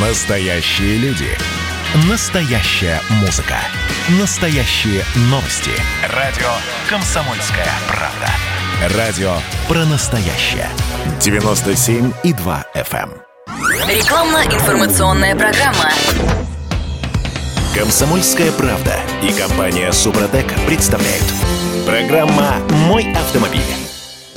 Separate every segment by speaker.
Speaker 1: Настоящие люди. Настоящая музыка. Настоящие новости. Радио «Комсомольская правда». Радио про настоящее. 97,2 FM.
Speaker 2: Рекламно-информационная программа.
Speaker 1: «Комсомольская правда» и компания «Супротек» представляют. Программа «Мой автомобиль».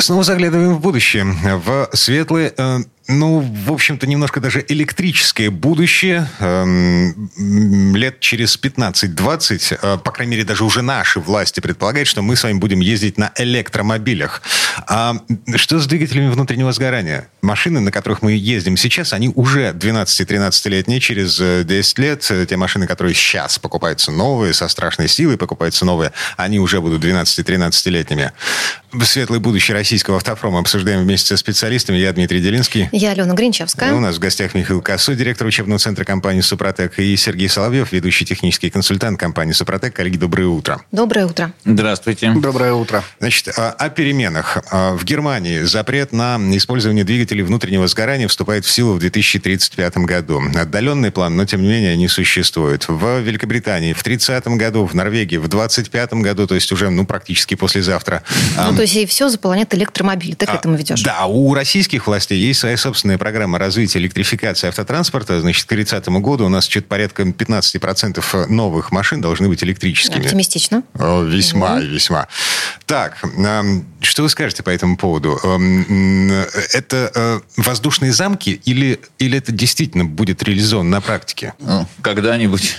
Speaker 3: Снова заглядываем в будущее. В светлые, э, ну, в общем-то, немножко даже электрическое будущее. Эм, лет через 15-20, э, по крайней мере, даже уже наши власти предполагают, что мы с вами будем ездить на электромобилях. А что с двигателями внутреннего сгорания? Машины, на которых мы ездим сейчас, они уже 12-13-летние. Через 10 э, лет э, те машины, которые сейчас покупаются новые, со страшной силой покупаются новые, они уже будут 12-13-летними. Светлое будущее российского автопрома обсуждаем вместе со специалистами. Я Дмитрий Делинский.
Speaker 4: Я Алена Гринчевская.
Speaker 3: И у нас в гостях Михаил Косу, директор учебного центра компании «Супротек», и Сергей Соловьев, ведущий технический консультант компании «Супротек». Коллеги, доброе утро.
Speaker 4: Доброе утро.
Speaker 5: Здравствуйте.
Speaker 6: Доброе утро.
Speaker 3: Значит, о переменах. В Германии запрет на использование двигателей внутреннего сгорания вступает в силу в 2035 году. Отдаленный план, но тем не менее не существует. В Великобритании в 30 году, в Норвегии в 25 году, то есть уже ну, практически послезавтра.
Speaker 4: Ну, то есть и все заполонят электромобиль. Ты к а, этому ведешь?
Speaker 3: Да, у российских властей есть своя собственная программа развития электрификации автотранспорта. Значит, к 30 году у нас что-то порядка 15% новых машин должны быть электрическими.
Speaker 4: Оптимистично.
Speaker 3: Весьма и весьма. Так, что вы скажете по этому поводу? Это э, воздушные замки или, или это действительно будет реализовано на практике?
Speaker 5: Когда-нибудь.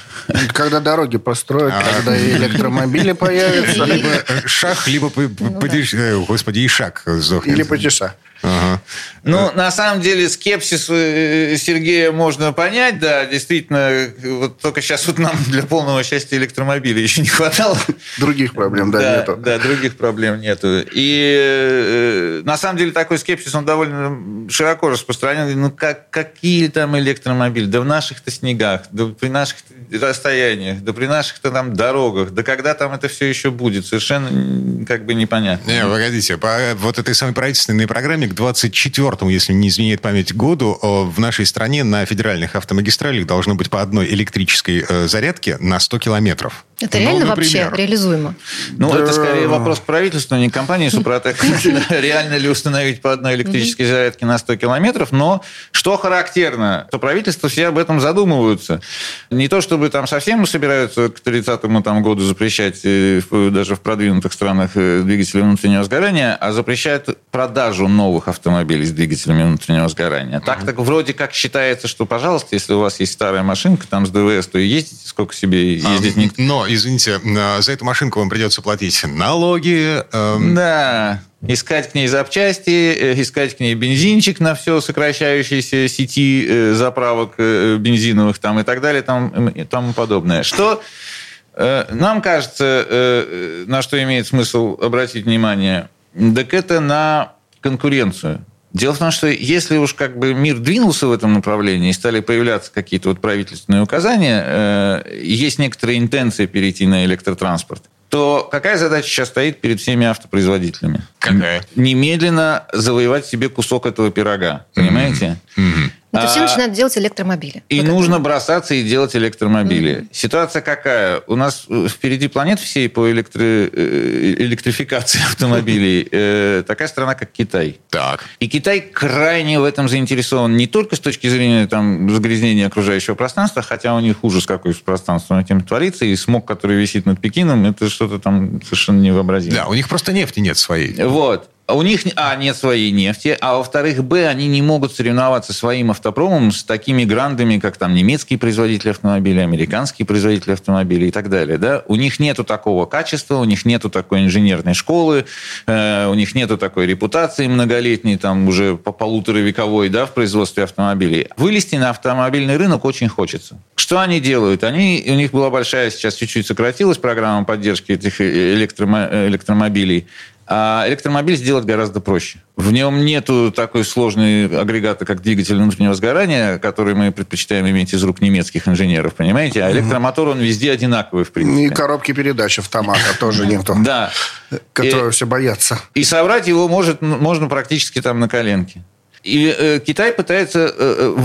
Speaker 6: Когда дороги построят, а. когда электромобили появятся.
Speaker 3: Либо шаг, либо, ну э, господи, и шаг сдохнет.
Speaker 6: Или потеша.
Speaker 5: Ага. Ну, на самом деле, скепсис э, Сергея можно понять, да, действительно, вот только сейчас вот нам для полного счастья электромобиля еще не хватало.
Speaker 6: Других проблем, да,
Speaker 5: да
Speaker 6: нету.
Speaker 5: Да, других проблем нету. И э, на самом деле такой скепсис, он довольно широко распространен. Ну, как, какие там электромобили? Да в наших-то снегах, да при наших расстояниях, да при наших-то там дорогах, да когда там это все еще будет? Совершенно как бы непонятно.
Speaker 3: Не, погодите, по вот этой самой правительственной программе к 24-му, если не изменяет память, году э, в нашей стране на федеральных автомагистралях должно быть по одной электрической э, зарядке на 100 километров.
Speaker 4: Это ну, реально например. вообще реализуемо?
Speaker 5: Ну, да. это скорее вопрос к правительству, не компании Супротек. Реально ли установить по одной электрической зарядке на 100 километров? Но что характерно, то правительство все об этом задумываются. Не то, чтобы там совсем собираются к 30-му там, году запрещать э, даже в продвинутых странах двигатели внутреннего сгорания, а запрещают продажу новых автомобилей с двигателями внутреннего сгорания. Так так вроде как считается, что, пожалуйста, если у вас есть старая машинка там с ДВС, то ездите сколько себе ездить.
Speaker 3: А, но, извините, за эту машинку вам придется платить налоги.
Speaker 5: Эм... Да, искать к ней запчасти, э, искать к ней бензинчик на все сокращающейся сети э, заправок э, бензиновых там и так далее там, и тому подобное. Что нам кажется, на что имеет смысл обратить внимание, так это на конкуренцию. Дело в том, что если уж как бы мир двинулся в этом направлении и стали появляться какие-то вот правительственные указания, э, есть некоторые интенции перейти на электротранспорт, то какая задача сейчас стоит перед всеми автопроизводителями?
Speaker 3: Какая?
Speaker 5: Немедленно завоевать себе кусок этого пирога. Понимаете?
Speaker 4: Mm-hmm. Ну, то все а, начинают делать электромобили.
Speaker 5: И вот нужно это. бросаться и делать электромобили. Mm-hmm. Ситуация какая? У нас э, впереди планет всей по электро... Э, электрификации автомобилей э, такая страна, как Китай.
Speaker 3: Так.
Speaker 5: И Китай крайне в этом заинтересован не только с точки зрения там, загрязнения окружающего пространства, хотя у них ужас какой с пространством этим творится, и смог, который висит над Пекином, это что-то там совершенно невообразимое.
Speaker 3: Да, у них просто нефти нет своей.
Speaker 5: Вот. А у них, а, нет своей нефти, а во-вторых, б, они не могут соревноваться своим автопромом с такими грандами, как там немецкие производители автомобилей, американские производители автомобилей и так далее. Да? У них нету такого качества, у них нету такой инженерной школы, э, у них нету такой репутации многолетней, там уже по полуторавековой, да, в производстве автомобилей. Вылезти на автомобильный рынок очень хочется. Что они делают? Они, у них была большая, сейчас чуть-чуть сократилась программа поддержки этих электромобилей. А электромобиль сделать гораздо проще. В нем нету такой сложной агрегата, как двигатель внутреннего сгорания, который мы предпочитаем иметь из рук немецких инженеров, понимаете? А электромотор, он везде одинаковый, в принципе.
Speaker 6: И коробки передач автомата тоже нету.
Speaker 5: Да.
Speaker 6: Которые все боятся.
Speaker 5: И собрать его может, можно практически там на коленке. И э, Китай пытается э,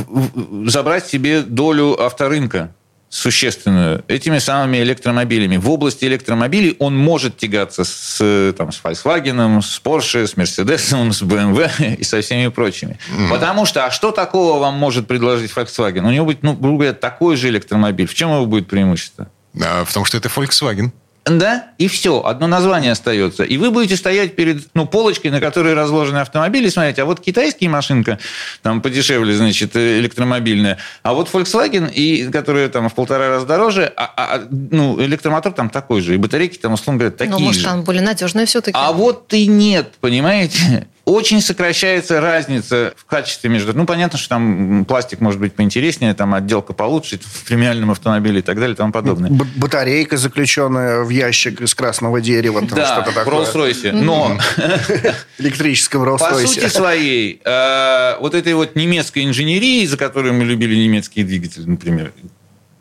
Speaker 5: забрать себе долю авторынка существенную этими самыми электромобилями. В области электромобилей он может тягаться с, там, с Volkswagen, с Porsche, с Mercedes, с BMW и со всеми прочими. Mm. Потому что, а что такого вам может предложить Volkswagen? У него будет, ну, грубо говоря, такой же электромобиль. В чем его будет преимущество?
Speaker 3: А, в том, что это Volkswagen.
Speaker 5: Да, и все, одно название остается. И вы будете стоять перед ну, полочкой, на которой разложены автомобили, и смотреть, а вот китайская машинка, там подешевле, значит, электромобильная, а вот Volkswagen, и, которая там в полтора раза дороже, а, а, а ну, электромотор там такой же, и батарейки там, условно говоря, такие
Speaker 4: Ну, может,
Speaker 5: же.
Speaker 4: там более надежные все-таки.
Speaker 5: А вот и нет, понимаете? Очень сокращается разница в качестве между... Ну, понятно, что там пластик может быть поинтереснее, там отделка получше в премиальном автомобиле и так далее и тому подобное.
Speaker 6: Б- батарейка, заключенная в ящик из красного дерева, там
Speaker 5: да,
Speaker 6: что-то такое.
Speaker 5: в Rolls-Royce. Но...
Speaker 6: Электрическом Rolls-Royce.
Speaker 5: По сути своей, э, вот этой вот немецкой инженерии, за которую мы любили немецкие двигатели, например,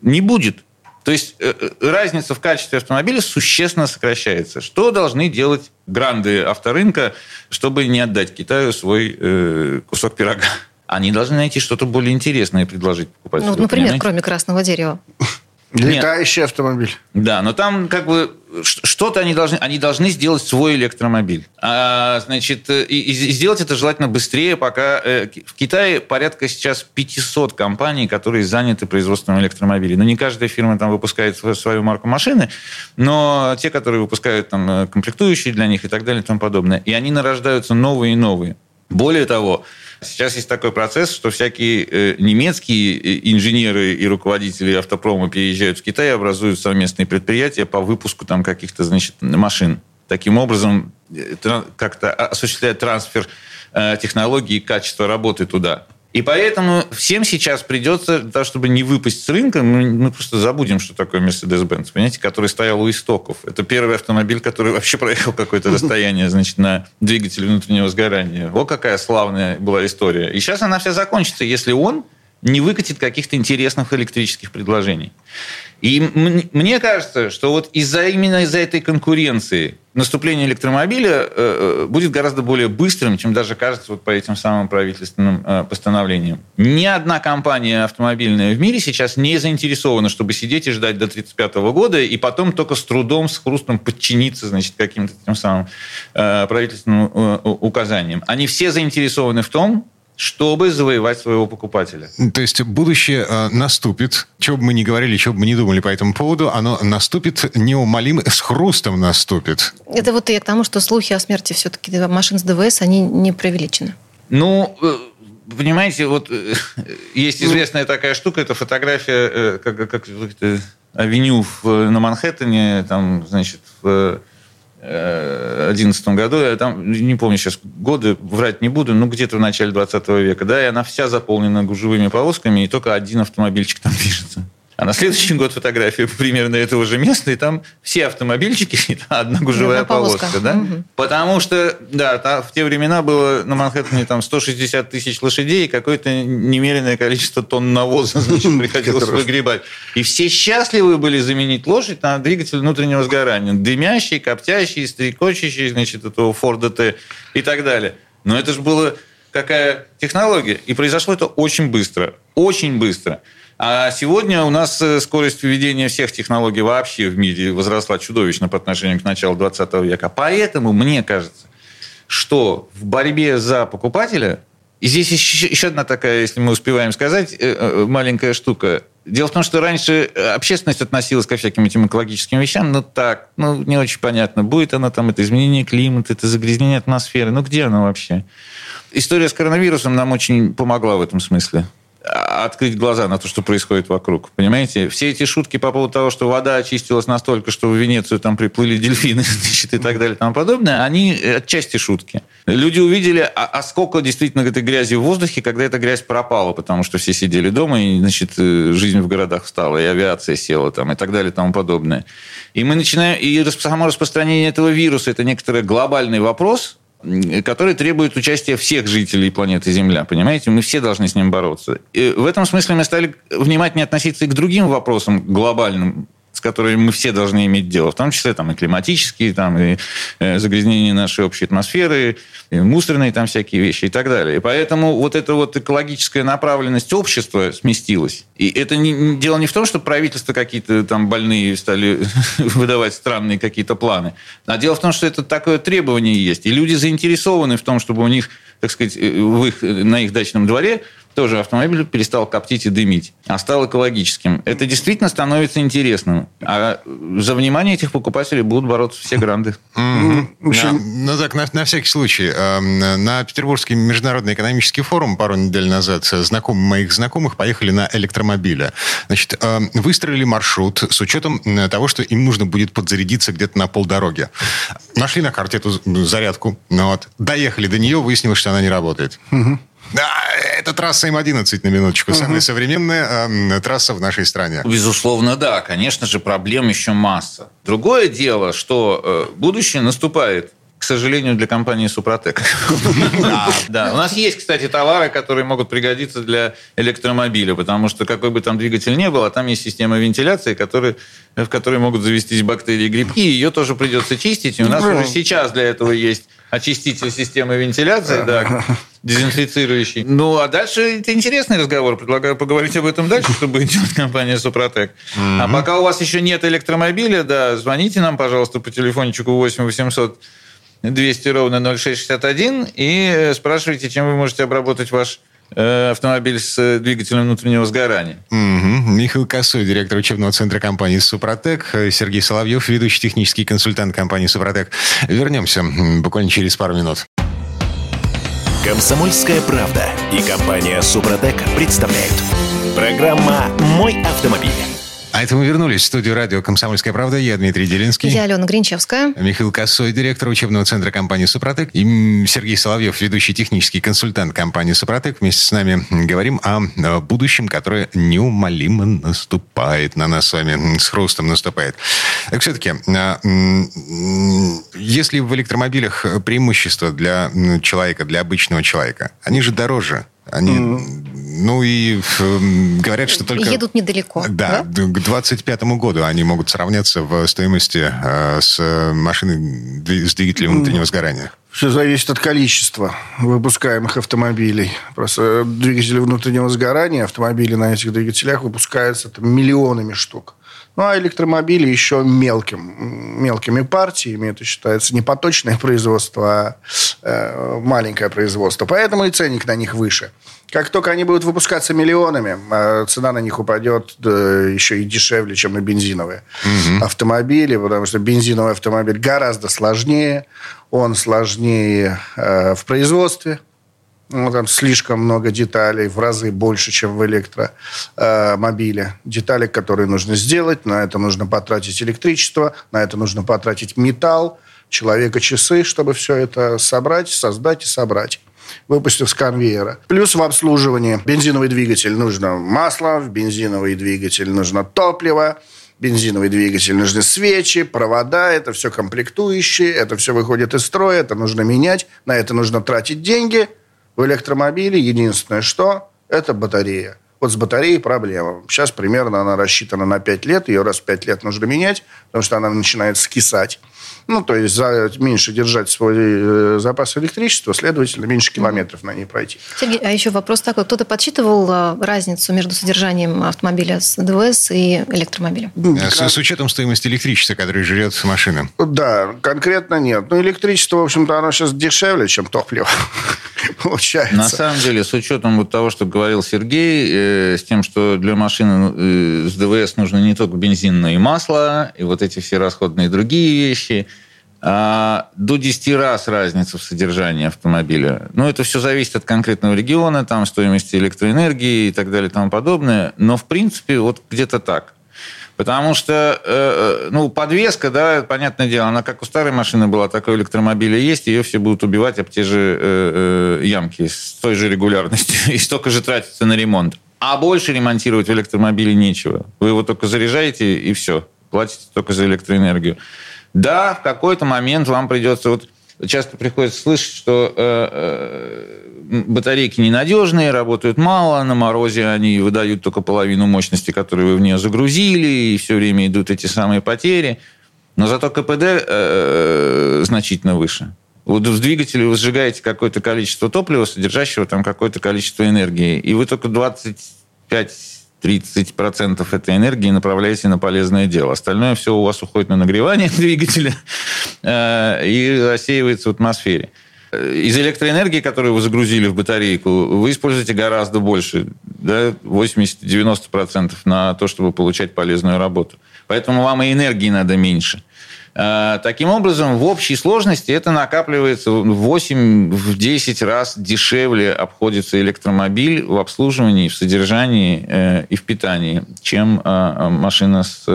Speaker 5: не будет. То есть э, э, разница в качестве автомобиля существенно сокращается. Что должны делать гранды авторынка, чтобы не отдать Китаю свой э, кусок пирога? Они должны найти что-то более интересное и предложить покупателю.
Speaker 4: Ну, например, понимаете? кроме красного дерева.
Speaker 6: Летающий Нет. автомобиль.
Speaker 5: Да, но там как бы что-то они должны, они должны сделать свой электромобиль. А, значит, и, и сделать это желательно быстрее, пока э, в Китае порядка сейчас 500 компаний, которые заняты производством электромобилей. Но не каждая фирма там выпускает свою марку машины, но те, которые выпускают там э, комплектующие для них и так далее и тому подобное. И они нарождаются новые и новые. Более того, Сейчас есть такой процесс, что всякие э, немецкие э, инженеры и руководители автопрома переезжают в Китай и образуют совместные предприятия по выпуску там каких-то, значит, машин. Таким образом, э, как-то осуществляет трансфер технологий и качества работы туда. И поэтому всем сейчас придется, того, чтобы не выпасть с рынка, мы, мы просто забудем, что такое Mercedes-Benz, понимаете, который стоял у истоков. Это первый автомобиль, который вообще проехал какое-то расстояние, значит, на двигателе внутреннего сгорания. Вот какая славная была история. И сейчас она вся закончится, если он не выкатит каких-то интересных электрических предложений. И мне кажется, что вот из-за именно из-за этой конкуренции наступление электромобиля э, э, будет гораздо более быстрым, чем даже кажется вот по этим самым правительственным э, постановлениям. Ни одна компания автомобильная в мире сейчас не заинтересована, чтобы сидеть и ждать до 1935 года, и потом только с трудом, с хрустом подчиниться значит, каким-то тем самым правительственным указаниям. Они все заинтересованы в том, чтобы завоевать своего покупателя.
Speaker 3: То есть будущее э, наступит, что бы мы ни говорили, что бы мы ни думали по этому поводу, оно наступит неумолимо, с хрустом наступит.
Speaker 4: Это вот и к тому, что слухи о смерти все-таки машин с ДВС, они не преувеличены.
Speaker 5: Ну, э, понимаете, вот э, есть известная такая штука, это фотография, э, как, как авеню в, на Манхэттене, там, значит, в 2011 году, я там, не помню сейчас годы, врать не буду, ну, где-то в начале 20 века, да, и она вся заполнена гужевыми повозками, и только один автомобильчик там движется. А на следующий год фотография примерно этого же места, и там все автомобильчики, и одна гужевая одна повозка. повозка да? Угу. Потому что, да, там, в те времена было на Манхэттене там 160 тысяч лошадей и какое-то немеренное количество тонн навоза значит, приходилось выгребать. И все счастливы были заменить лошадь на двигатель внутреннего сгорания. Дымящий, коптящий, стрекочущий, значит, этого Форда Т и так далее. Но это же было какая технология. И произошло это очень быстро. Очень быстро. А сегодня у нас э, скорость введения всех технологий вообще в мире возросла чудовищно по отношению к началу 20 века. Поэтому мне кажется, что в борьбе за покупателя, и здесь еще, еще одна такая, если мы успеваем сказать, э, э, маленькая штука. Дело в том, что раньше общественность относилась ко всяким этим экологическим вещам, ну так, ну не очень понятно, будет оно там, это изменение климата, это загрязнение атмосферы, ну где оно вообще? История с коронавирусом нам очень помогла в этом смысле открыть глаза на то, что происходит вокруг. Понимаете? Все эти шутки по поводу того, что вода очистилась настолько, что в Венецию там приплыли дельфины значит, и так далее и тому подобное, они отчасти шутки. Люди увидели, а, а сколько действительно этой грязи в воздухе, когда эта грязь пропала, потому что все сидели дома, и значит, э, жизнь в городах встала, и авиация села там, и так далее и тому подобное. И мы начинаем... И само распространение этого вируса – это некоторый глобальный вопрос, который требует участия всех жителей планеты Земля, понимаете? Мы все должны с ним бороться. И в этом смысле мы стали внимательнее относиться и к другим вопросам глобальным, с которыми мы все должны иметь дело, в том числе там, и климатические, там, и э, загрязнение нашей общей атмосферы, и мусорные там всякие вещи и так далее. И поэтому вот эта вот экологическая направленность общества сместилась. И это не, дело не в том, что правительства какие-то там больные стали выдавать странные какие-то планы, а дело в том, что это такое требование есть. И люди заинтересованы в том, чтобы у них, так сказать, э, в их, на их дачном дворе тоже автомобиль перестал коптить и дымить, а стал экологическим. Это действительно становится интересным. А за внимание этих покупателей будут бороться все гранды.
Speaker 3: Ну так, на, всякий случай. Эм, на Петербургский международный экономический форум пару недель назад знакомые моих знакомых поехали на электромобиле. Значит, эм, выстроили маршрут с учетом того, что им нужно будет подзарядиться где-то на полдороги. Нашли на карте эту зарядку. Ну вот. Доехали до нее, выяснилось, что она не работает. Да, это трасса М-11, на минуточку. Угу. Самая современная э, трасса в нашей стране.
Speaker 5: Безусловно, да. Конечно же, проблем еще масса. Другое дело, что э, будущее наступает сожалению, для компании Супротек. Да, у нас есть, кстати, товары, которые могут пригодиться для электромобиля, потому что какой бы там двигатель ни был, а там есть система вентиляции, в которой могут завестись бактерии и грибки, ее тоже придется чистить. И у нас уже сейчас для этого есть очиститель системы вентиляции, да, дезинфицирующий. Ну, а дальше это интересный разговор. Предлагаю поговорить об этом дальше, чтобы делать компания Супротек. А пока у вас еще нет электромобиля, да, звоните нам, пожалуйста, по телефончику 8 800 200 ровно 0661 и спрашивайте, чем вы можете обработать ваш э, автомобиль с двигателем внутреннего сгорания.
Speaker 3: Угу. Михаил Косой, директор учебного центра компании «Супротек», Сергей Соловьев, ведущий технический консультант компании «Супротек». Вернемся буквально через пару минут.
Speaker 1: Комсомольская правда и компания «Супротек» представляют. Программа «Мой автомобиль».
Speaker 3: А это мы вернулись в студию радио «Комсомольская правда». Я Дмитрий Делинский.
Speaker 4: Я Алена Гринчевская.
Speaker 3: Михаил Косой, директор учебного центра компании «Супротек». И Сергей Соловьев, ведущий технический консультант компании «Супротек». Вместе с нами говорим о будущем, которое неумолимо наступает на нас с вами, с хрустом наступает. Так все-таки, а, если в электромобилях преимущество для человека, для обычного человека, они же дороже. Они mm ну и э, говорят, что только...
Speaker 4: Едут недалеко.
Speaker 3: Да, да? к 25 году они могут сравняться в стоимости э, с машиной с двигателем внутреннего сгорания.
Speaker 6: Все зависит от количества выпускаемых автомобилей. Просто двигатели внутреннего сгорания, автомобили на этих двигателях выпускаются там, миллионами штук. Ну, а электромобили еще мелким, мелкими партиями. Это считается не поточное производство, а э, маленькое производство. Поэтому и ценник на них выше. Как только они будут выпускаться миллионами, а цена на них упадет еще и дешевле, чем на бензиновые угу. автомобили, потому что бензиновый автомобиль гораздо сложнее, он сложнее э, в производстве, ну, там слишком много деталей, в разы больше, чем в электромобиле. Детали, которые нужно сделать, на это нужно потратить электричество, на это нужно потратить металл, человека часы, чтобы все это собрать, создать и собрать выпустив с конвейера. Плюс в обслуживании бензиновый двигатель нужно масло, в бензиновый двигатель нужно топливо, бензиновый двигатель нужны свечи, провода, это все комплектующие, это все выходит из строя, это нужно менять, на это нужно тратить деньги – в электромобиле единственное, что это батарея. Вот с батареей проблема. Сейчас примерно она рассчитана на 5 лет. Ее раз в 5 лет нужно менять, потому что она начинает скисать. Ну, то есть за, меньше держать свой э, запас электричества, следовательно, меньше километров на ней пройти.
Speaker 4: Сергей, а еще вопрос такой. Кто-то подсчитывал э, разницу между содержанием автомобиля с ДВС и электромобилем?
Speaker 3: Э, с, с учетом стоимости электричества, который жрет машина?
Speaker 6: Да, конкретно нет. Ну, электричество, в общем-то, оно сейчас дешевле, чем топливо. Получается.
Speaker 5: На самом деле, с учетом вот того, что говорил Сергей, э, с тем, что для машины э, с ДВС нужно не только бензин, но и масло, и вот эти все расходные другие вещи – а, до 10 раз разница в содержании автомобиля. Ну, это все зависит от конкретного региона, там, стоимости электроэнергии и так далее и тому подобное. Но, в принципе, вот где-то так. Потому что, э, э, ну, подвеска, да, понятное дело, она как у старой машины была, так и у электромобиля есть, ее все будут убивать об те же э, э, ямки с той же регулярностью, и столько же тратится на ремонт. А больше ремонтировать в электромобиле нечего. Вы его только заряжаете, и все. Платите только за электроэнергию. Да, в какой-то момент вам придется... Вот часто приходится слышать, что э, э, батарейки ненадежные, работают мало, на морозе они выдают только половину мощности, которую вы в нее загрузили, и все время идут эти самые потери. Но зато КПД э, э, значительно выше. В двигателе вы сжигаете какое-то количество топлива, содержащего там какое-то количество энергии, и вы только 25 30% этой энергии направляете на полезное дело. Остальное все у вас уходит на нагревание двигателя э, и рассеивается в атмосфере. Из электроэнергии, которую вы загрузили в батарейку, вы используете гораздо больше, да, 80-90% на то, чтобы получать полезную работу. Поэтому вам и энергии надо меньше. Э, таким образом, в общей сложности это накапливается в 8-10 раз дешевле обходится электромобиль в обслуживании, в содержании э, и в питании, чем э, машина с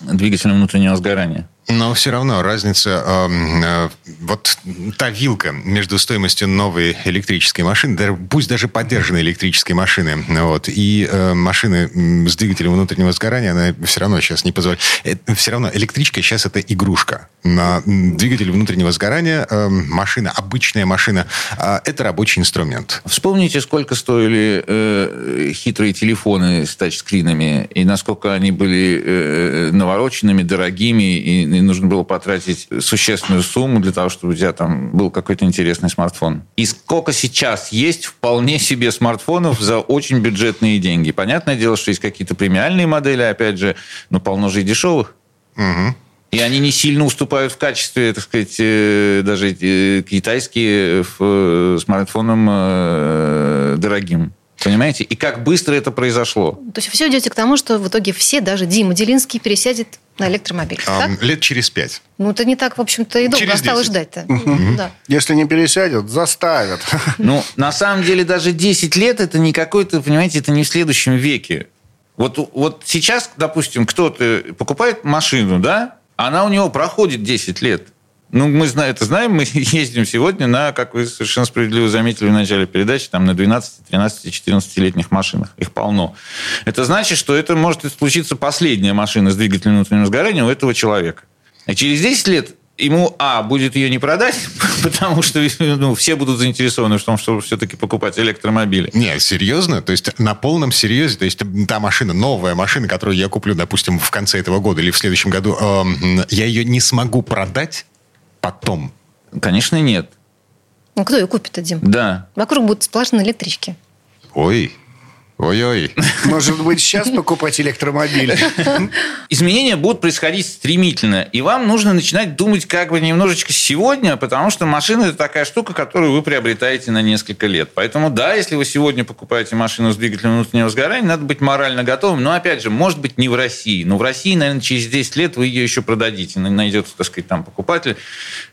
Speaker 5: двигателем внутреннего сгорания.
Speaker 3: Но все равно разница, э, э, вот та вилка между стоимостью новой электрической машины, даже, пусть даже поддержанной электрической машины, вот, и э, машины с двигателем внутреннего сгорания, она все равно сейчас не позволяет. Э, все равно электричка сейчас это игрушка. На двигатель внутреннего сгорания э, машина, обычная машина, э, это рабочий инструмент.
Speaker 5: Вспомните, сколько стоили э, хитрые телефоны с тачскринами, и насколько они были э, навороченными, дорогими, и и нужно было потратить существенную сумму для того, чтобы у тебя там был какой-то интересный смартфон. И сколько сейчас есть вполне себе смартфонов за очень бюджетные деньги. Понятное дело, что есть какие-то премиальные модели, опять же, но полно же и дешевых. Угу. И они не сильно уступают в качестве, так сказать, э, даже э, китайские э, смартфонам дорогим. Понимаете? И как быстро это произошло.
Speaker 4: То есть все идете к тому, что в итоге все, даже Дима Делинский, пересядет на электромобиль. А,
Speaker 3: лет через пять.
Speaker 4: Ну, это не так, в общем-то, и долго через осталось ждать-то.
Speaker 6: Угу. Да. Если не пересядет, заставят.
Speaker 5: Ну, на самом деле, даже 10 лет это не какой-то, понимаете, это не в следующем веке. Вот, вот сейчас, допустим, кто-то покупает машину, да, она у него проходит 10 лет. Ну, мы это знаем, мы ездим сегодня на, как вы совершенно справедливо заметили в начале передачи, там на 12, 13, 14-летних машинах. Их полно. Это значит, что это может случиться последняя машина с двигателем внутреннего сгорания у этого человека. И через 10 лет ему, а, будет ее не продать, потому что ну, все будут заинтересованы в том, чтобы все-таки покупать электромобили.
Speaker 3: Не, серьезно? То есть на полном серьезе? То есть та машина, новая машина, которую я куплю, допустим, в конце этого года или в следующем году, э, я ее не смогу продать потом?
Speaker 5: Конечно, нет.
Speaker 4: Ну, кто ее купит, Дим?
Speaker 5: Да.
Speaker 4: Вокруг будут сплошные электрички.
Speaker 3: Ой, Ой-ой.
Speaker 6: Может быть, сейчас покупать электромобиль?
Speaker 5: Изменения будут происходить стремительно. И вам нужно начинать думать как бы немножечко сегодня, потому что машина – это такая штука, которую вы приобретаете на несколько лет. Поэтому да, если вы сегодня покупаете машину с двигателем внутреннего сгорания, надо быть морально готовым. Но, опять же, может быть, не в России. Но в России, наверное, через 10 лет вы ее еще продадите. Найдется, так сказать, там покупатель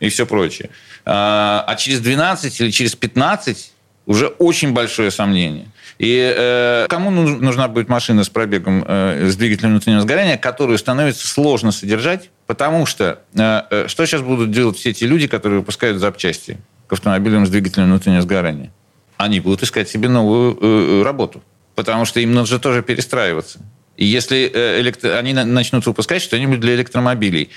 Speaker 5: и все прочее. А, а через 12 или через 15 уже очень большое сомнение. И э, кому нужна будет машина с пробегом э, с двигателем внутреннего сгорания, которую становится сложно содержать, потому что э, э, что сейчас будут делать все эти люди, которые выпускают запчасти к автомобилям с двигателем внутреннего сгорания? Они будут искать себе новую э, работу, потому что им нужно тоже перестраиваться. И если э, электро... они начнут выпускать что-нибудь для электромобилей,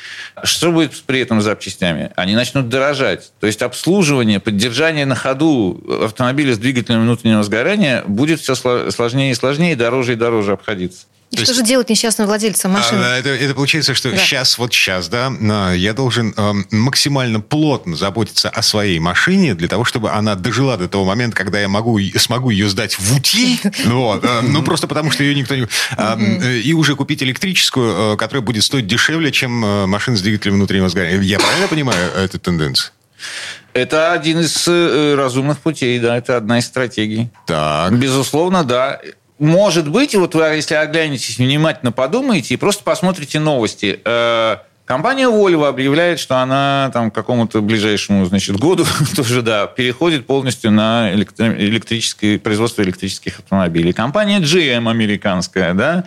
Speaker 5: что будет при этом с запчастями? Они начнут дорожать. То есть обслуживание, поддержание на ходу автомобиля с двигателем внутреннего сгорания будет все сложнее и сложнее, дороже и дороже обходиться.
Speaker 4: И что есть, же делать несчастным владельцам машины?
Speaker 3: А, это, это получается, что да. сейчас, вот сейчас, да, я должен э, максимально плотно заботиться о своей машине для того, чтобы она дожила до того момента, когда я могу, смогу ее сдать в утиль, вот, э, ну просто потому, что ее никто не... Э, и уже купить электрическую, э, которая будет стоить дешевле, чем э, машина с двигателем внутреннего сгорания. Я правильно понимаю эту тенденцию?
Speaker 5: Это один из разумных путей, да, это одна из стратегий.
Speaker 3: Так.
Speaker 5: Безусловно, да может быть, вот вы, если оглянетесь, внимательно подумаете и просто посмотрите новости. Э, компания Volvo объявляет, что она там какому-то ближайшему значит, году тоже да, переходит полностью на электрическое, производство электрических автомобилей. Компания GM американская, да,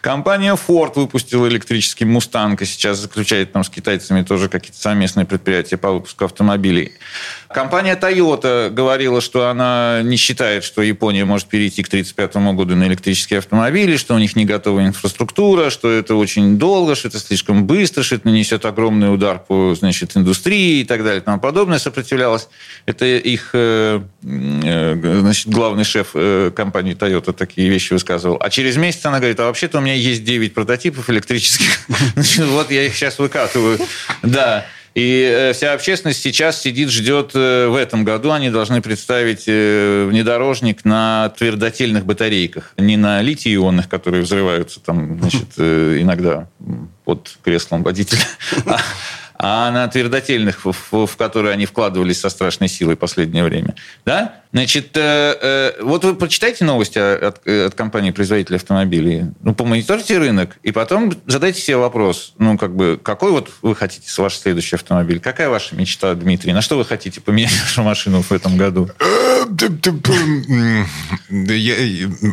Speaker 5: компания Ford выпустила электрический Mustang и сейчас заключает там с китайцами тоже какие-то совместные предприятия по выпуску автомобилей. Компания Toyota говорила, что она не считает, что Япония может перейти к 1935 году на электрические автомобили, что у них не готова инфраструктура, что это очень долго, что это слишком быстро, что это нанесет огромный удар по значит, индустрии и так далее и тому подобное, сопротивлялась. Это их значит, главный шеф компании Toyota такие вещи высказывал. А через месяц она говорит, а вообще-то у меня есть 9 прототипов электрических. Вот я их сейчас выкатываю. Да. И э, вся общественность сейчас сидит, ждет э, в этом году. Они должны представить э, внедорожник на твердотельных батарейках. Не на литий-ионных, которые взрываются там, значит, иногда под креслом водителя, а а на твердотельных, в, в которые они вкладывались со страшной силой последнее время. Да? Значит, э, э, вот вы прочитайте новости от, от компании-производителя автомобилей, ну, помониторьте рынок, и потом задайте себе вопрос, ну, как бы, какой вот вы хотите ваш следующий автомобиль? Какая ваша мечта, Дмитрий? На что вы хотите поменять вашу машину в этом году?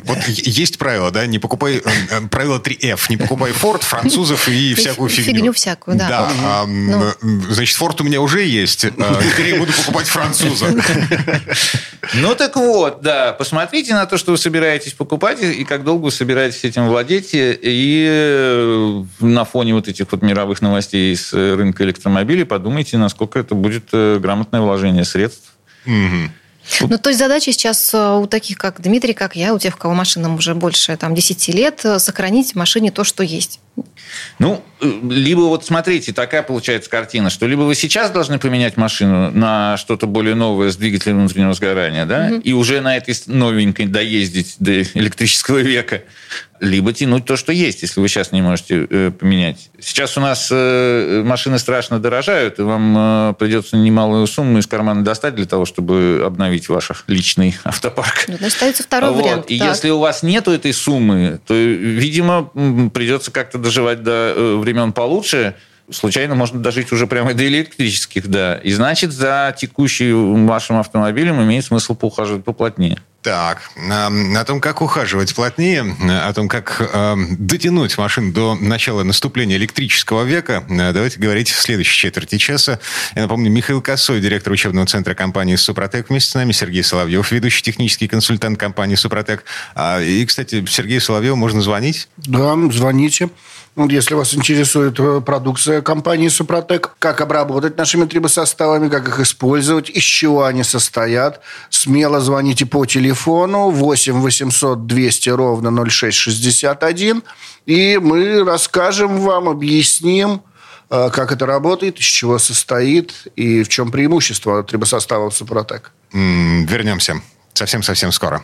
Speaker 3: Вот есть правило, да, не покупай, э, э, правило 3F, не покупай Ford, французов и всякую фигню.
Speaker 4: Фигню всякую, да.
Speaker 3: Да, ну. значит, Ford у меня уже есть, скорее буду покупать француза.
Speaker 5: Ну так вот, да, посмотрите на то, что вы собираетесь покупать, и как долго вы собираетесь этим владеть, и э, на фоне вот этих вот мировых новостей с рынка электромобилей подумайте, насколько это будет грамотное вложение средств.
Speaker 3: Угу.
Speaker 4: Ну, то есть задача сейчас э, у таких, как Дмитрий, как я, у тех, у кого машинам уже больше там, 10 лет, э, сохранить в машине то, что есть.
Speaker 5: Ну, э, либо вот смотрите, такая получается картина, что либо вы сейчас должны поменять машину на что-то более новое с двигателем внутреннего сгорания, да, угу. и уже на этой новенькой доездить до электрического века, либо тянуть то, что есть, если вы сейчас не можете э, поменять. Сейчас у нас э, машины страшно дорожают, и вам э, придется немалую сумму из кармана достать для того, чтобы обновить ваш личный автопарк.
Speaker 4: Ну, остается второй вот. вариант.
Speaker 5: И так. если у вас нету этой суммы, то, видимо, придется как-то доживать до э, времен получше, случайно можно дожить уже прямо до электрических, да. И значит, за текущим вашим автомобилем имеет смысл поухаживать поплотнее.
Speaker 3: Так, о том, как ухаживать плотнее, о том, как э, дотянуть машину до начала наступления электрического века, э, давайте говорить в следующей четверти часа. Я напомню, Михаил Косой, директор учебного центра компании «Супротек» вместе с нами, Сергей Соловьев, ведущий технический консультант компании «Супротек». А, и, кстати, Сергею Соловьеву можно звонить?
Speaker 6: Да, звоните. Вот если вас интересует э, продукция компании «Супротек», как обработать нашими трибосоставами, как их использовать, из чего они состоят, смело звоните по телефону 8 800 200 ровно 0661, и мы расскажем вам, объясним, э, как это работает, из чего состоит и в чем преимущество трибосоставов «Супротек».
Speaker 3: Вернемся совсем-совсем скоро.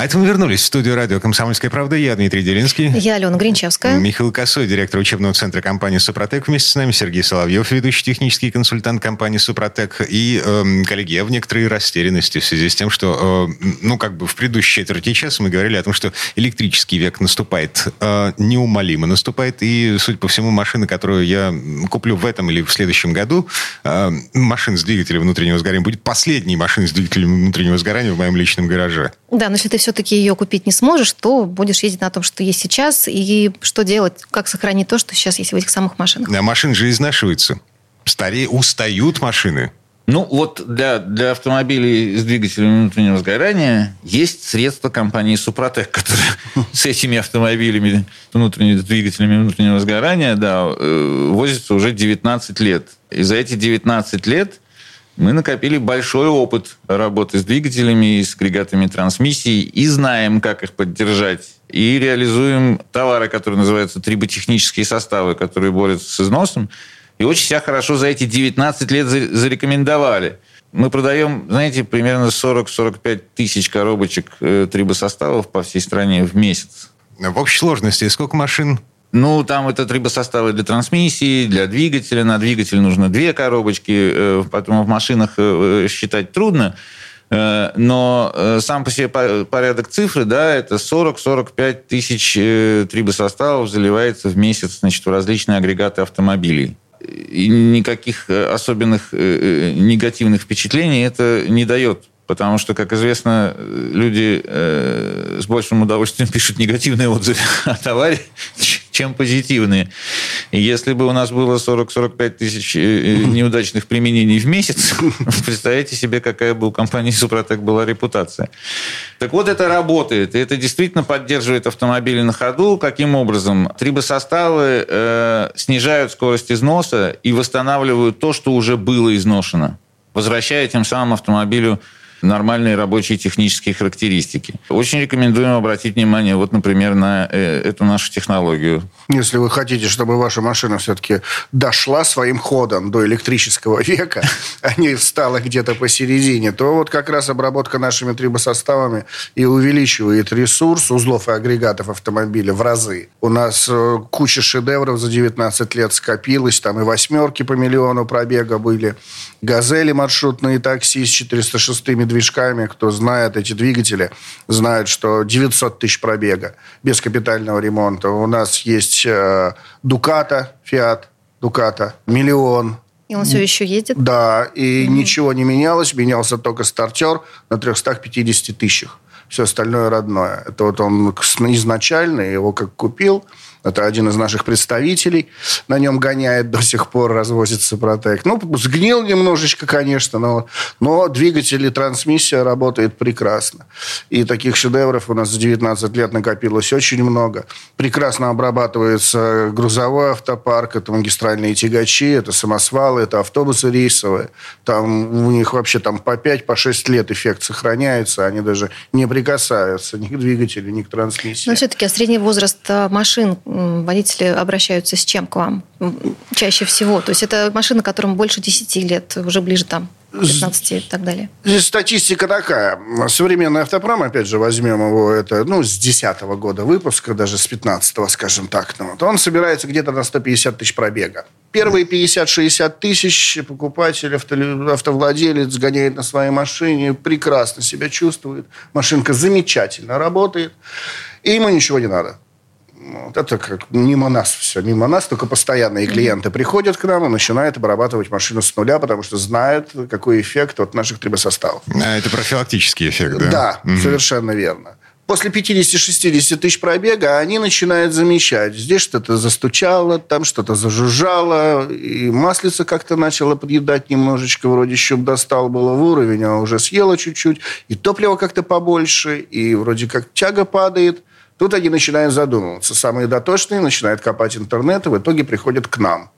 Speaker 3: А это мы вернулись в студию радио «Комсомольская правда». Я Дмитрий Делинский.
Speaker 4: Я Алена Гринчевская.
Speaker 3: Михаил Косой, директор учебного центра компании «Супротек». Вместе с нами Сергей Соловьев, ведущий технический консультант компании «Супротек». И, э, коллеги, я в некоторой растерянности в связи с тем, что, э, ну, как бы в предыдущей четверти часа мы говорили о том, что электрический век наступает, э, неумолимо наступает. И, судя по всему, машина, которую я куплю в этом или в следующем году, э, машина с двигателем внутреннего сгорания, будет последней машиной с двигателем внутреннего сгорания в моем личном гараже.
Speaker 4: Да, но если ты все-таки ее купить не сможешь, то будешь ездить на том, что есть сейчас, и что делать, как сохранить то, что сейчас есть в этих самых машинах.
Speaker 3: Да, машины же изнашиваются. Старее, устают машины.
Speaker 5: Ну, вот для, для автомобилей с двигателем внутреннего сгорания есть средства компании «Супротек», которые с этими автомобилями внутренними двигателями внутреннего сгорания да, э, возятся уже 19 лет. И за эти 19 лет мы накопили большой опыт работы с двигателями и с агрегатами трансмиссии и знаем, как их поддержать. И реализуем товары, которые называются триботехнические составы, которые борются с износом. И очень себя хорошо за эти 19 лет зарекомендовали. Мы продаем, знаете, примерно 40-45 тысяч коробочек э, трибосоставов по всей стране в месяц.
Speaker 3: В общей сложности сколько машин
Speaker 5: ну, там это трибосоставы для трансмиссии, для двигателя. На двигатель нужно две коробочки, э, потом в машинах э, считать трудно. Э, но сам по себе порядок цифры, да, это 40-45 тысяч трибосоставов заливается в месяц значит, в различные агрегаты автомобилей. И никаких особенных негативных впечатлений это не дает потому что, как известно, люди э, с большим удовольствием пишут негативные отзывы о товаре, чем позитивные. И если бы у нас было 40-45 тысяч э, э, неудачных применений в месяц, представляете себе, какая бы у компании «Супротек» была репутация. Так вот, это работает. И это действительно поддерживает автомобили на ходу. Каким образом? Трибосоставы э, снижают скорость износа и восстанавливают то, что уже было изношено, возвращая тем самым автомобилю нормальные рабочие технические характеристики. Очень рекомендуем обратить внимание, вот, например, на э, эту нашу технологию.
Speaker 6: Если вы хотите, чтобы ваша машина все-таки дошла своим ходом до электрического века, а не встала где-то посередине, то вот как раз обработка нашими трибосоставами и увеличивает ресурс узлов и агрегатов автомобиля в разы. У нас э, куча шедевров за 19 лет скопилось, там и восьмерки по миллиону пробега были, газели маршрутные такси с 406 движками, кто знает эти двигатели, знают, что 900 тысяч пробега без капитального ремонта. У нас есть э, Дуката, Фиат, Дуката, миллион.
Speaker 4: И он все еще едет?
Speaker 6: Да, и угу. ничего не менялось, менялся только стартер на 350 тысячах. Все остальное родное. Это вот он изначально его как купил, это один из наших представителей. На нем гоняет до сих пор, развозится Протек. Ну, сгнил немножечко, конечно, но, но двигатель и трансмиссия работает прекрасно. И таких шедевров у нас за 19 лет накопилось очень много. Прекрасно обрабатывается грузовой автопарк, это магистральные тягачи, это самосвалы, это автобусы рейсовые. Там у них вообще там по 5, по 6 лет эффект сохраняется, они даже не прикасаются ни к двигателю, ни к трансмиссии.
Speaker 4: Но все-таки средний возраст э, машин водители обращаются с чем к вам чаще всего? То есть это машины, которым больше 10 лет, уже ближе там 15 и так далее.
Speaker 6: Здесь статистика такая. Современный автопром, опять же, возьмем его, это, ну, с 10 года выпуска, даже с 15 скажем так, ну, вот, он собирается где-то на 150 тысяч пробега. Первые 50-60 тысяч покупатель, автовладелец гоняет на своей машине, прекрасно себя чувствует. Машинка замечательно работает, и ему ничего не надо. Вот это как мимо нас все, мимо нас, только постоянные клиенты приходят к нам и начинают обрабатывать машину с нуля, потому что знают, какой эффект от наших трибосоставов.
Speaker 3: А это профилактический эффект, да?
Speaker 6: Да, угу. совершенно верно. После 50-60 тысяч пробега они начинают замечать. Здесь что-то застучало, там что-то зажужжало, и маслица как-то начала подъедать немножечко, вроде щуп достал было в уровень, а уже съела чуть-чуть, и топливо как-то побольше, и вроде как тяга падает – Тут они начинают задумываться. Самые дотошные начинают копать интернет и в итоге приходят к нам.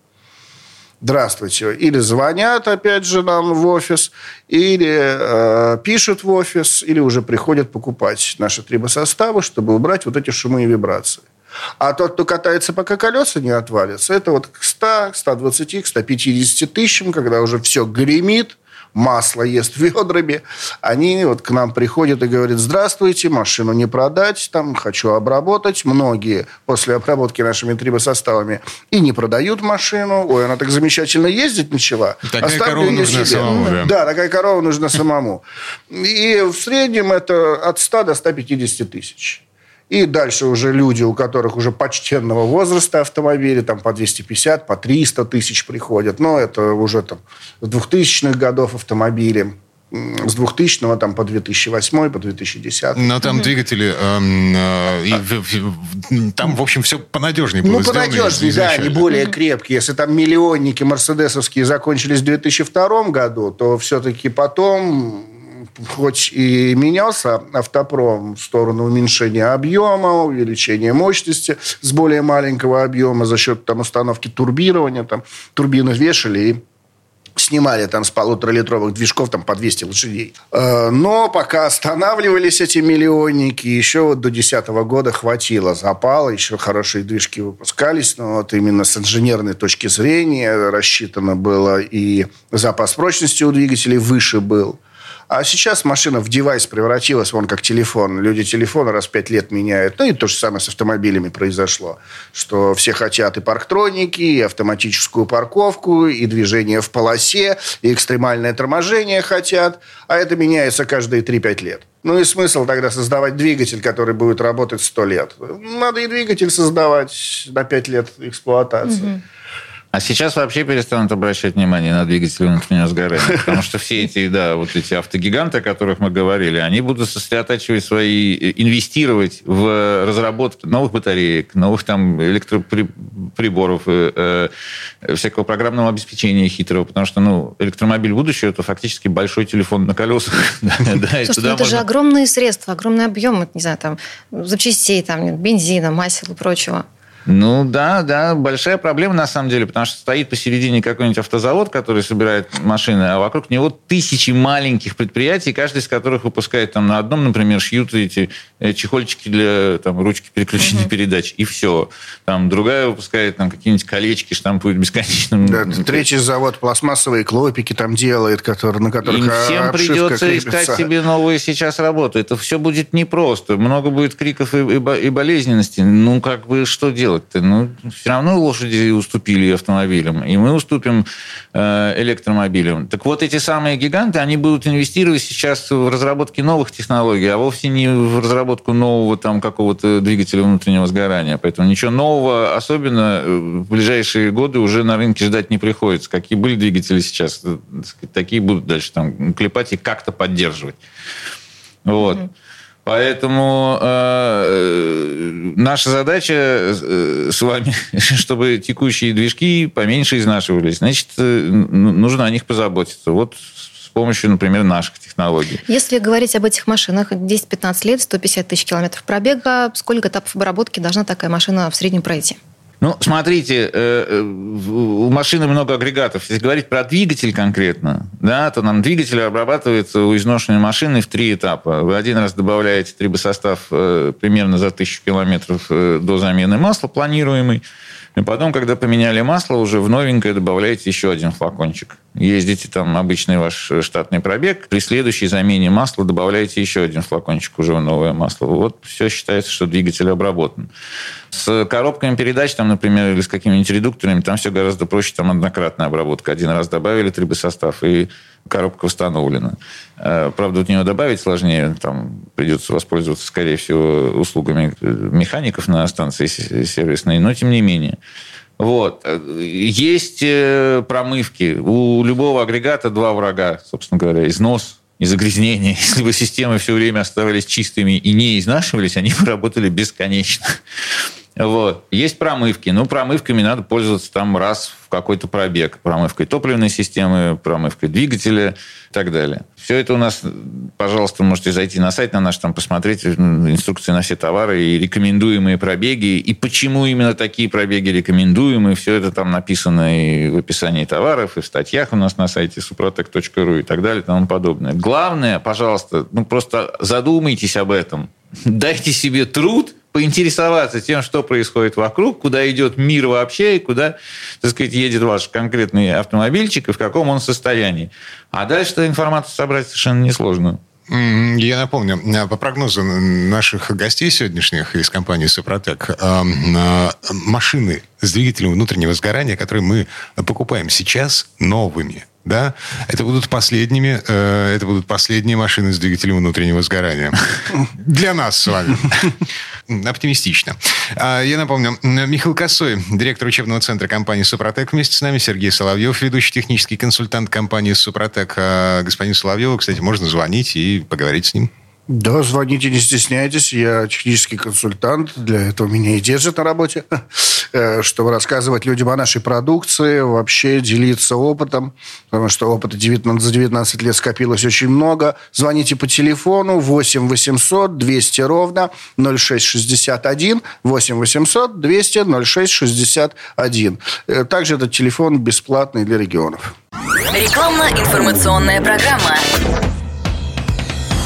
Speaker 6: Здравствуйте. Или звонят, опять же, нам в офис, или э, пишут в офис, или уже приходят покупать наши трибосоставы, чтобы убрать вот эти шумы и вибрации. А тот, кто катается, пока колеса не отвалятся, это вот к 100, к 120, к 150 тысячам, когда уже все гремит, масло ест ведрами, они вот к нам приходят и говорят, здравствуйте, машину не продать, там, хочу обработать. Многие после обработки нашими трибосоставами и не продают машину. Ой, она так замечательно ездить начала.
Speaker 3: Такая Оставлю корова нужна себе. самому. Да.
Speaker 6: да, такая корова нужна самому. И в среднем это от 100 до 150 тысяч. И дальше уже люди, у которых уже почтенного возраста автомобили, там по 250, по 300 тысяч приходят. Но это уже там с 2000-х годов автомобили с 2000 там по 2008 по 2010
Speaker 3: но там угу. двигатели эм, э, и, в, там в общем все понадежнее было
Speaker 6: ну понадежнее да они более крепкие если там миллионники мерседесовские закончились в 2002 году то все-таки потом хоть и менялся автопром в сторону уменьшения объема, увеличения мощности с более маленького объема за счет там, установки турбирования, там, турбины вешали и снимали там с полуторалитровых движков там по 200 лошадей. Э, но пока останавливались эти миллионники, еще вот до 2010 года хватило запала, еще хорошие движки выпускались, но вот именно с инженерной точки зрения рассчитано было и запас прочности у двигателей выше был. А сейчас машина в девайс превратилась, вон как телефон. Люди телефоны раз в пять лет меняют. Ну и то же самое с автомобилями произошло. Что все хотят и парктроники, и автоматическую парковку, и движение в полосе, и экстремальное торможение хотят. А это меняется каждые 3-5 лет. Ну и смысл тогда создавать двигатель, который будет работать 100 лет. Надо и двигатель создавать на 5 лет эксплуатации. Угу.
Speaker 5: А сейчас вообще перестанут обращать внимание на двигатели внутреннего сгорания, потому что все эти, да, вот эти автогиганты, о которых мы говорили, они будут сосредотачивать свои, инвестировать в разработку новых батареек, новых там электроприборов, э, э, всякого программного обеспечения хитрого, потому что, ну, электромобиль будущего это фактически большой телефон на колесах.
Speaker 4: Слушайте, ну это же огромные средства, огромный объем, не знаю, там, запчастей, там, бензина, масел и прочего.
Speaker 5: Ну да, да, большая проблема на самом деле, потому что стоит посередине какой-нибудь автозавод, который собирает машины, а вокруг него тысячи маленьких предприятий, каждый из которых выпускает там на одном, например, шьют эти э, чехольчики для там, ручки переключения mm-hmm. передач, и все. Там другая выпускает там какие-нибудь колечки, штампует бесконечно.
Speaker 6: Да, третий завод пластмассовые клопики там делает, которые, на которых
Speaker 5: И всем придется
Speaker 6: крепится.
Speaker 5: искать себе новые сейчас работу. Это все будет непросто. Много будет криков и, и, и болезненности. Ну, как бы, что делать? Делать-то? Ну, все равно лошади уступили автомобилям, и мы уступим э, электромобилям. Так вот, эти самые гиганты, они будут инвестировать сейчас в разработки новых технологий, а вовсе не в разработку нового там какого-то двигателя внутреннего сгорания. Поэтому ничего нового, особенно э, в ближайшие годы, уже на рынке ждать не приходится. Какие были двигатели сейчас, э, такие будут дальше там клепать и как-то поддерживать. Вот. Mm-hmm. Поэтому э, э, наша задача э, с вами, чтобы текущие движки поменьше изнашивались, значит, э, нужно о них позаботиться. Вот с помощью, например, наших технологий.
Speaker 4: Если говорить об этих машинах, 10-15 лет, 150 тысяч километров пробега, сколько этапов обработки должна такая машина в среднем пройти?
Speaker 5: Ну, смотрите, э, э, у машины много агрегатов. Если говорить про двигатель конкретно, да, то нам двигатель обрабатывается у изношенной машины в три этапа. Вы один раз добавляете трибосостав э, примерно за тысячу километров до замены масла планируемый. И потом, когда поменяли масло, уже в новенькое добавляете еще один флакончик. Ездите там обычный ваш штатный пробег, при следующей замене масла добавляете еще один флакончик уже в новое масло. Вот все считается, что двигатель обработан. С коробками передач, там, например, или с какими-нибудь редукторами, там все гораздо проще, там однократная обработка. Один раз добавили трибосостав, и коробка установлена. Э, правда, от нее добавить сложнее, там придется воспользоваться, скорее всего, услугами э, механиков на станции сервисной, но тем не менее. Вот. Э, есть промывки. У любого агрегата два врага, собственно говоря. Износ и загрязнение. Если бы системы все время оставались чистыми и не изнашивались, они бы работали бесконечно. Вот. Есть промывки. Ну, промывками надо пользоваться там раз в какой-то пробег. Промывкой топливной системы, промывкой двигателя и так далее. Все это у нас, пожалуйста, можете зайти на сайт на наш, там посмотреть инструкции на все товары и рекомендуемые пробеги. И почему именно такие пробеги рекомендуемые. Все это там написано и в описании товаров, и в статьях у нас на сайте suprotec.ru и так далее и тому подобное. Главное, пожалуйста, ну просто задумайтесь об этом. Дайте себе труд – поинтересоваться тем, что происходит вокруг, куда идет мир вообще, и куда, так сказать, едет ваш конкретный автомобильчик, и в каком он состоянии. А дальше эту информацию собрать совершенно несложно.
Speaker 3: Я напомню, э, по прогнозу наших гостей сегодняшних из компании «Супротек», э, э, машины с двигателем внутреннего сгорания, которые мы покупаем сейчас новыми, да, это будут последними, э, это будут последние машины с двигателем внутреннего сгорания. Для нас с вами. Оптимистично. А, я напомню, Михаил Косой, директор учебного центра компании «Супротек». Вместе с нами Сергей Соловьев, ведущий технический консультант компании «Супротек». А, господин Соловьев, кстати, можно звонить и поговорить с ним.
Speaker 6: Да, звоните, не стесняйтесь. Я технический консультант. Для этого меня и держат на работе, э, чтобы рассказывать людям о нашей продукции, вообще делиться опытом, потому что опыта 19, за 19 лет скопилось очень много. Звоните по телефону 8 800 200 ровно 0661 8 800 200 0661. Также этот телефон бесплатный для регионов.
Speaker 1: Рекламно-информационная программа.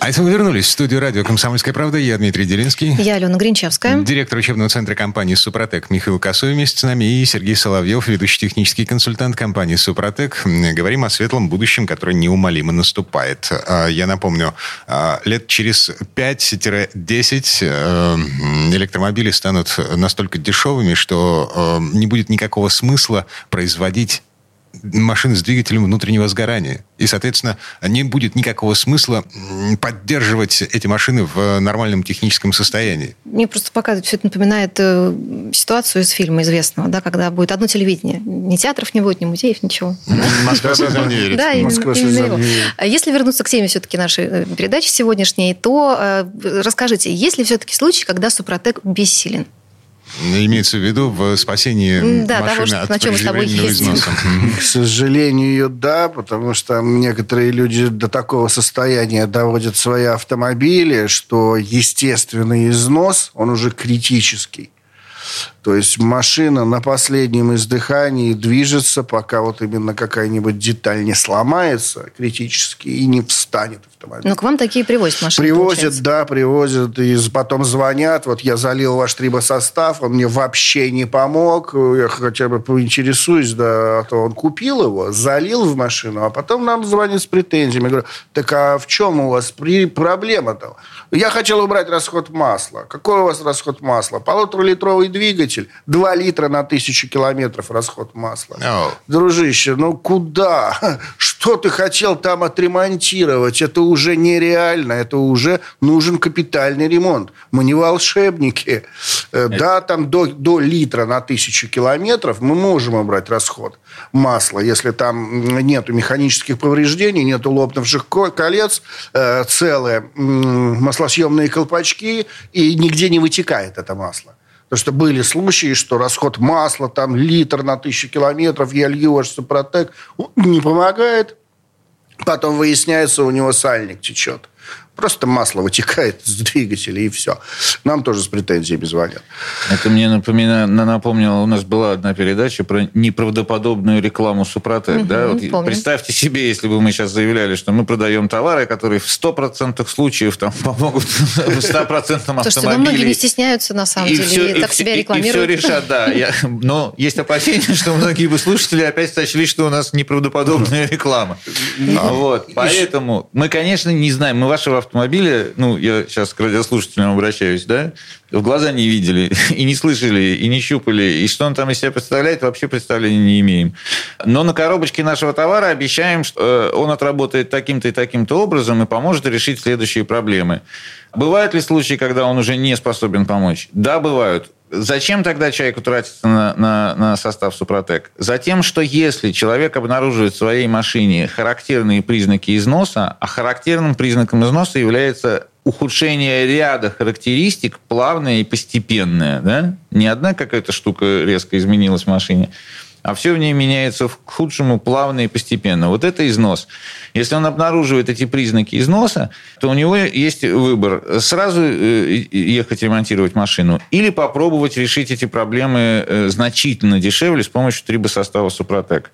Speaker 3: А это мы вернулись в студию радио «Комсомольская правда». Я Дмитрий Делинский.
Speaker 4: Я Алена Гринчевская.
Speaker 3: Директор учебного центра компании «Супротек» Михаил Косой вместе с нами и Сергей Соловьев, ведущий технический консультант компании «Супротек». Говорим о светлом будущем, которое неумолимо наступает. А, я напомню, а, лет через 5-10 э, электромобили станут настолько дешевыми, что э, не будет никакого смысла производить машины с двигателем внутреннего сгорания. И, соответственно, не будет никакого смысла поддерживать эти машины в нормальном техническом состоянии.
Speaker 4: Мне просто показывает, все это напоминает э, ситуацию из фильма известного, да, когда будет одно телевидение. Ни театров не будет, ни музеев, ничего.
Speaker 3: Москва слезам не верит.
Speaker 4: Да, Москва слезам верит. Если вернуться к теме все-таки нашей э, передачи сегодняшней, то э, расскажите, есть ли все-таки случаи, когда Супротек бессилен?
Speaker 3: Имеется в виду в спасении да, машины того, от на чем износа.
Speaker 6: К сожалению, да, потому что некоторые люди до такого состояния доводят свои автомобили, что естественный износ, он уже критический. То есть машина на последнем издыхании движется, пока вот именно какая-нибудь деталь не сломается критически и не встанет автомобиль.
Speaker 4: Но к вам такие привозят машины,
Speaker 6: Привозят, получается. да, привозят. И потом звонят, вот я залил ваш трибосостав, он мне вообще не помог. Я хотя бы поинтересуюсь, да, а то он купил его, залил в машину, а потом нам звонит с претензиями. Я говорю, так а в чем у вас проблема-то? Я хотел убрать расход масла. Какой у вас расход масла? Полуторалитровый двигатель двигатель, 2 литра на тысячу километров расход масла. Oh. Дружище, ну куда? Что ты хотел там отремонтировать? Это уже нереально, это уже нужен капитальный ремонт. Мы не волшебники. Э, это... Да, там до, до литра на тысячу километров мы можем убрать расход масла, если там нет механических повреждений, нет лопнувших колец, э, целые маслосъемные колпачки, и нигде не вытекает это масло. Потому что были случаи, что расход масла, там, литр на тысячу километров, я лью ваш Супротек, не помогает. Потом выясняется, у него сальник течет. Просто масло вытекает с двигателя, и все. Нам тоже с претензиями звонят.
Speaker 5: Это мне напомина... напомнило, у нас была одна передача про неправдоподобную рекламу Супротек. Угу, да? Вот представьте себе, если бы мы сейчас заявляли, что мы продаем товары, которые в 100% случаев там, помогут 100% автомобилей. Слушайте, но
Speaker 4: многие не стесняются, на самом и деле, все, и так и, себя рекламируют.
Speaker 5: И все решат, да. Я... Но есть опасения, что многие бы слушатели опять сочли, что у нас неправдоподобная реклама. Вот. Поэтому мы, конечно, не знаем. Мы вашего автомобиля, ну, я сейчас к радиослушателям обращаюсь, да, в глаза не видели, и не слышали, и не щупали, и что он там из себя представляет, вообще представления не имеем. Но на коробочке нашего товара обещаем, что э, он отработает таким-то и таким-то образом и поможет решить следующие проблемы. Бывают ли случаи, когда он уже не способен помочь? Да, бывают. Зачем тогда человеку тратиться на, на, на состав Супротек? Затем, что если человек обнаруживает в своей машине характерные признаки износа, а характерным признаком износа является ухудшение ряда характеристик плавное и постепенное. Да? Не одна какая-то штука резко изменилась в машине, а все в ней меняется к худшему плавно и постепенно. Вот это износ. Если он обнаруживает эти признаки износа, то у него есть выбор. Сразу э, ехать ремонтировать машину или попробовать решить эти проблемы э, значительно дешевле с помощью трибосостава Супротек.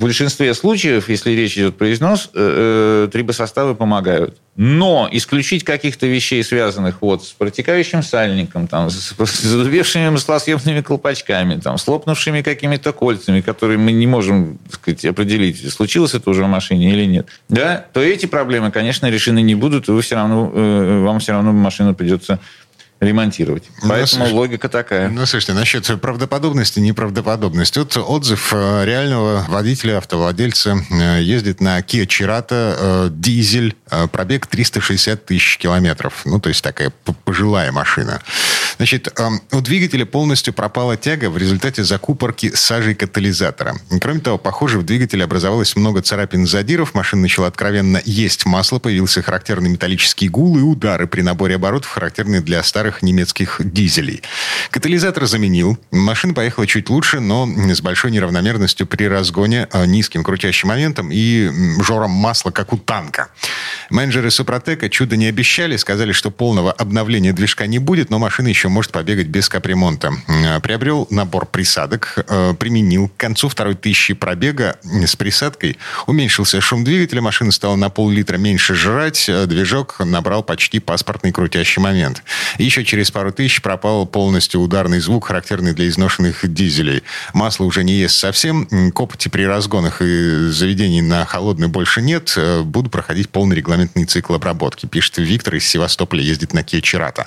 Speaker 5: Большинстве случаев, если речь идет про износ, э, э, трибосоставы помогают. Но исключить каких-то вещей, связанных вот с протекающим сальником, там, с, задубевшими маслосъемными колпачками, там, с лопнувшими какими-то кольцами, которые мы не можем так сказать, определить, случилось это уже в машине или нет, да, то эти проблемы, конечно, решены не будут, и вы все равно, э, вам все равно машину придется ремонтировать. Ну, Поэтому ну, логика такая.
Speaker 3: Ну, слушайте, насчет правдоподобности, неправдоподобности. Вот отзыв э, реального водителя, автовладельца. Э, ездит на Kia Cerato, э, дизель, пробег 360 тысяч километров. Ну, то есть такая пожилая машина. Значит, у двигателя полностью пропала тяга в результате закупорки сажей катализатора. Кроме того, похоже, в двигателе образовалось много царапин задиров, машина начала откровенно есть масло, появился характерный металлический гул и удары при наборе оборотов, характерные для старых немецких дизелей. Катализатор заменил, машина поехала чуть лучше, но с большой неравномерностью при разгоне, а, низким крутящим моментом и жором масла, как у танка. Менеджеры Супротека чудо не обещали, сказали, что полного обновления движка не будет, но машина еще может побегать без капремонта. Э, приобрел набор присадок, э, применил. К концу второй тысячи пробега с присадкой уменьшился шум двигателя, машина стала на пол-литра меньше жрать, э, движок набрал почти паспортный крутящий момент. Еще через пару тысяч пропал полностью ударный звук, характерный для изношенных дизелей. Масло уже не ест совсем, копоти при разгонах и заведений на холодный больше нет. Буду проходить полный регламентный цикл обработки, пишет Виктор из Севастополя, ездит на Kia Cerato.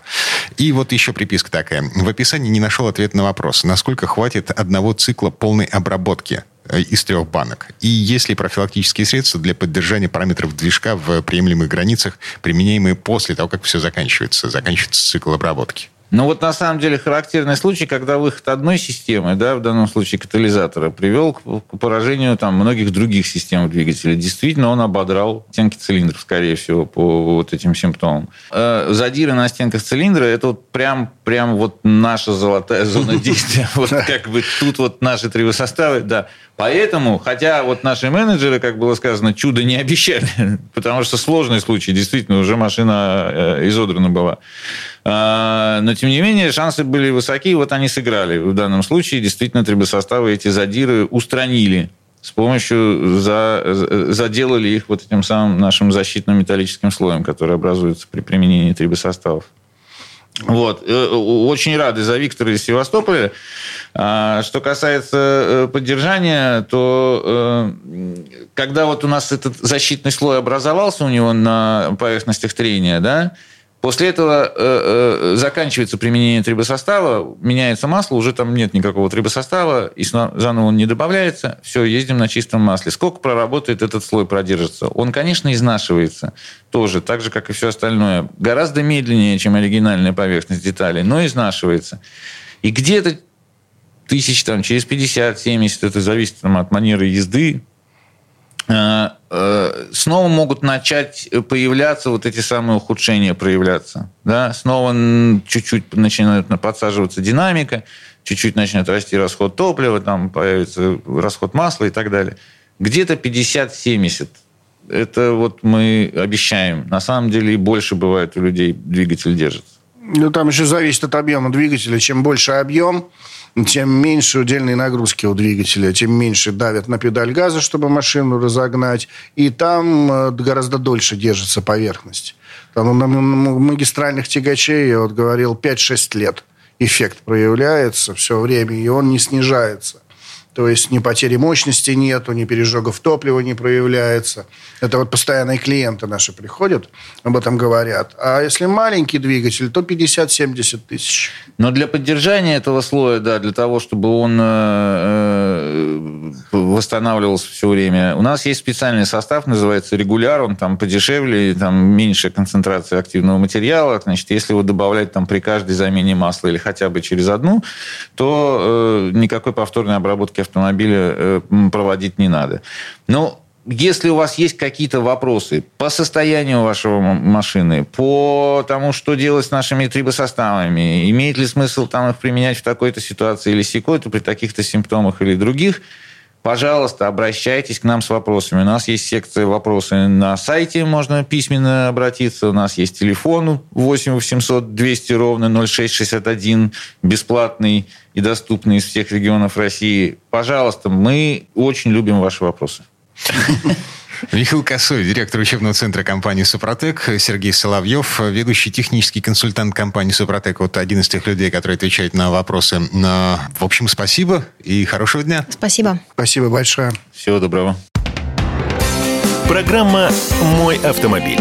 Speaker 3: И вот еще при приписка такая. В описании не нашел ответ на вопрос, насколько хватит одного цикла полной обработки. Э, из трех банок? И есть ли профилактические средства для поддержания параметров движка в приемлемых границах, применяемые после того, как все заканчивается, заканчивается цикл обработки?
Speaker 5: Ну вот на самом деле характерный случай, когда выход одной системы, да, в данном случае катализатора, привел к, поражению там, многих других систем двигателя. Действительно, он ободрал стенки цилиндров, скорее всего, по вот этим симптомам. Э, задиры на стенках цилиндра – это вот прям, прям вот наша золотая зона действия. Вот как бы тут вот наши трибосоставы, да. Поэтому, хотя вот наши менеджеры, как было сказано, чудо не обещали, потому что сложный случай, действительно, уже машина э, изодрана была. А, но, тем не менее, шансы были высоки, вот они сыграли. В данном случае действительно трибосоставы эти задиры устранили с помощью, за, заделали их вот этим самым нашим защитным металлическим слоем, который образуется при применении трибосоставов. Вот. Э, очень рады за Виктора из Севастополя. А, что касается э, поддержания, то э, когда вот у нас этот защитный слой образовался у него на поверхностях трения, да, После этого э, э, заканчивается применение трибосостава, меняется масло, уже там нет никакого трибосостава, и заново он не добавляется. Все, ездим на чистом масле. Сколько проработает этот слой, продержится? Он, конечно, изнашивается тоже, так же, как и все остальное. Гораздо медленнее, чем оригинальная поверхность деталей, но изнашивается. И где-то тысяч там, через 50-70, это зависит там, от манеры езды, снова могут начать появляться вот эти самые ухудшения проявляться. Да? Снова чуть-чуть начинает подсаживаться динамика, чуть-чуть начнет расти расход топлива, там появится расход масла и так далее. Где-то 50-70. Это вот мы обещаем. На самом деле и больше бывает у людей двигатель держится.
Speaker 6: Ну, там еще зависит от объема двигателя. Чем больше объем, тем меньше удельные нагрузки у двигателя, тем меньше давят на педаль газа, чтобы машину разогнать, и там э, гораздо дольше держится поверхность. Там на магистральных тягачей, я вот говорил, 5-6 лет эффект проявляется все время, и он не снижается. То есть ни потери мощности нету, ни пережогов топлива не проявляется. Это вот постоянные клиенты наши приходят, об этом говорят. А если маленький двигатель, то 50-70 тысяч.
Speaker 5: Но для поддержания этого слоя, да, для того, чтобы он э, э, восстанавливался все время, у нас есть специальный состав, называется регуляр, он там подешевле, там меньше концентрация активного материала. Значит, если его добавлять там при каждой замене масла или хотя бы через одну, то э, никакой повторной обработки автомобиля э, проводить не надо. Но если у вас есть какие-то вопросы по состоянию вашего машины, по тому, что делать с нашими трибосоставами, имеет ли смысл там их применять в такой-то ситуации или секой-то при таких-то симптомах или других, пожалуйста, обращайтесь к нам с вопросами. У нас есть секция «Вопросы» на сайте, можно письменно обратиться. У нас есть телефон 8 800 200 ровно 0661, бесплатный и доступный из всех регионов России. Пожалуйста, мы очень любим ваши вопросы.
Speaker 3: Михаил Косой, директор учебного центра компании «Супротек», Сергей Соловьев, ведущий технический консультант компании «Супротек», вот один из тех людей, которые отвечают на вопросы. В общем, спасибо и хорошего дня.
Speaker 4: Спасибо.
Speaker 6: Спасибо большое.
Speaker 5: Всего доброго.
Speaker 1: Программа «Мой автомобиль».